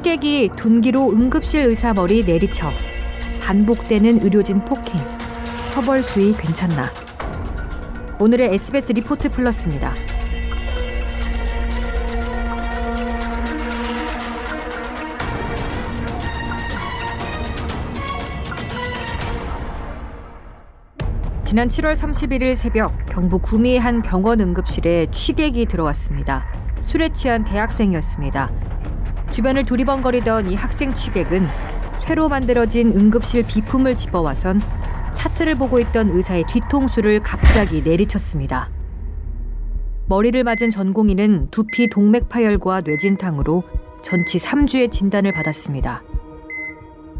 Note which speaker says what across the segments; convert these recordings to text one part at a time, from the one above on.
Speaker 1: 취객이 둔기로 응급실 의사 머리 내리쳐 반복되는 의료진 폭행 처벌 수위 괜찮나 오늘의 SBS 리포트 플러스입니다. 지난 7월 31일 새벽 경북 구미의 한 병원 응급실에 취객이 들어왔습니다. 술에 취한 대학생이었습니다. 주변을 두리번거리던 이 학생 취객은 새로 만들어진 응급실 비품을 집어와선 차트를 보고 있던 의사의 뒤통수를 갑자기 내리쳤습니다. 머리를 맞은 전공의는 두피 동맥 파열과 뇌진탕으로 전치 3주의 진단을 받았습니다.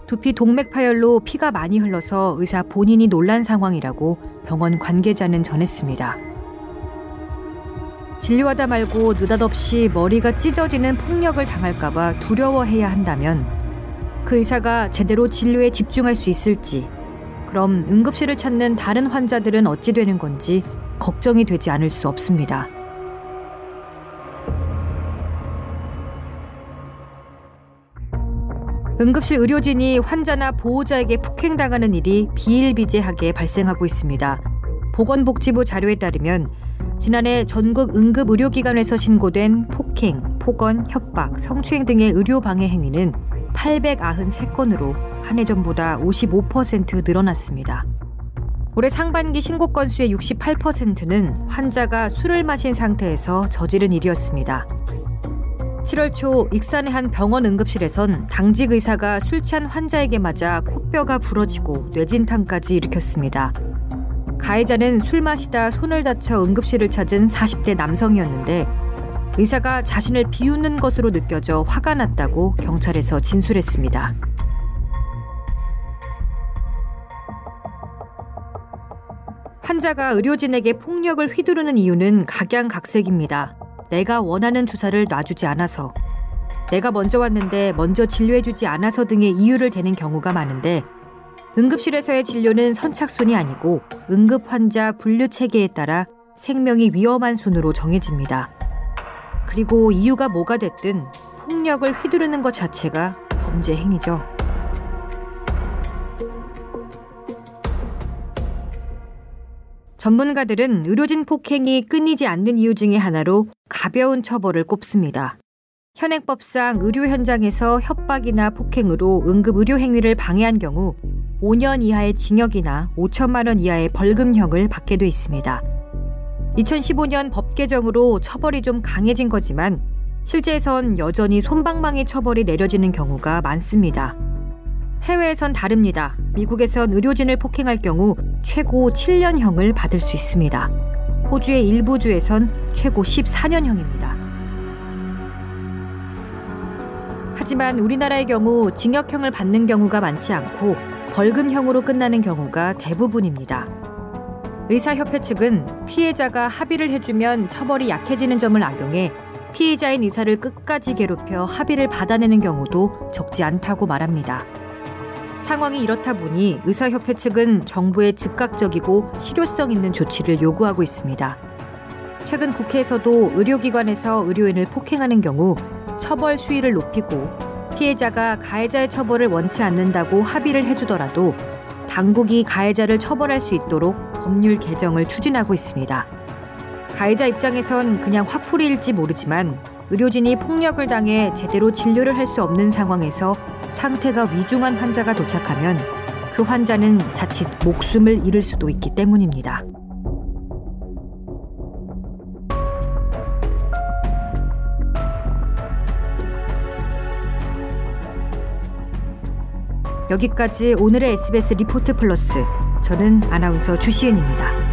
Speaker 1: 두피 동맥 파열로 피가 많이 흘러서 의사 본인이 놀란 상황이라고 병원 관계자는 전했습니다. 진료하다 말고 느닷없이 머리가 찢어지는 폭력을 당할까봐 두려워해야 한다면 그 의사가 제대로 진료에 집중할 수 있을지, 그럼 응급실을 찾는 다른 환자들은 어찌 되는 건지 걱정이 되지 않을 수 없습니다. 응급실 의료진이 환자나 보호자에게 폭행당하는 일이 비일비재하게 발생하고 있습니다. 보건복지부 자료에 따르면 지난해 전국 응급의료기관에서 신고된 폭행, 폭언, 협박, 성추행 등의 의료방해 행위는 893건으로 한 해 전보다 55% 늘어났습니다. 올해 상반기 신고 건수의 68%는 환자가 술을 마신 상태에서 저지른 일이었습니다. 7월 초 익산의 한 병원 응급실에선 당직 의사가 술 취한 환자에게 맞아 코뼈가 부러지고 뇌진탕까지 일으켰습니다. 가해자는 술 마시다 손을 다쳐 응급실을 찾은 40대 남성이었는데 의사가 자신을 비웃는 것으로 느껴져 화가 났다고 경찰에서 진술했습니다. 환자가 의료진에게 폭력을 휘두르는 이유는 각양각색입니다. 내가 원하는 주사를 놔주지 않아서, 내가 먼저 왔는데 먼저 진료해주지 않아서 등의 이유를 대는 경우가 많은데, 응급실에서의 진료는 선착순이 아니고 응급 환자 분류 체계에 따라 생명이 위험한 순으로 정해집니다. 그리고 이유가 뭐가 됐든 폭력을 휘두르는 것 자체가 범죄 행위죠. 전문가들은 의료진 폭행이 끊이지 않는 이유 중의 하나로 가벼운 처벌을 꼽습니다. 현행법상 의료 현장에서 협박이나 폭행으로 응급 의료 행위를 방해한 경우 5년 이하의 징역이나 5천만 원 이하의 벌금형을 받게 돼 있습니다. 2015년 법 개정으로 처벌이 좀 강해진 거지만 실제에선 여전히 손방망이 처벌이 내려지는 경우가 많습니다. 해외에선 다릅니다. 미국에선 의료진을 폭행할 경우 최고 7년형을 받을 수 있습니다. 호주의 일부 주에선 최고 14년형입니다. 하지만 우리나라의 경우 징역형을 받는 경우가 많지 않고 벌금형으로 끝나는 경우가 대부분입니다. 의사협회 측은 피해자가 합의를 해주면 처벌이 약해지는 점을 악용해 피해자인 의사를 끝까지 괴롭혀 합의를 받아내는 경우도 적지 않다고 말합니다. 상황이 이렇다 보니 의사협회 측은 정부의 즉각적이고 실효성 있는 조치를 요구하고 있습니다. 최근 국회에서도 의료기관에서 의료인을 폭행하는 경우 처벌 수위를 높이고 피해자가 가해자의 처벌을 원치 않는다고 합의를 해주더라도 당국이 가해자를 처벌할 수 있도록 법률 개정을 추진하고 있습니다. 가해자 입장에선 그냥 화풀이일지 모르지만 의료진이 폭력을 당해 제대로 진료를 할 수 없는 상황에서 상태가 위중한 환자가 도착하면 그 환자는 자칫 목숨을 잃을 수도 있기 때문입니다. 여기까지 오늘의 SBS 리포트 플러스. 저는 아나운서 주시은입니다.